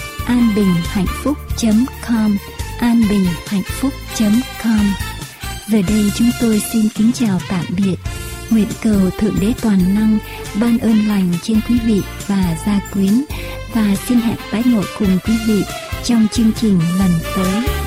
anbinhhạnhphúc.com anbinhhạnhphúc.com Giờ đây chúng tôi xin kính chào tạm biệt. Nguyện cầu Thượng Đế Toàn Năng ban ơn lành trên quý vị và gia quyến và xin hẹn tái ngộ cùng quý vị trong chương trình lần tới.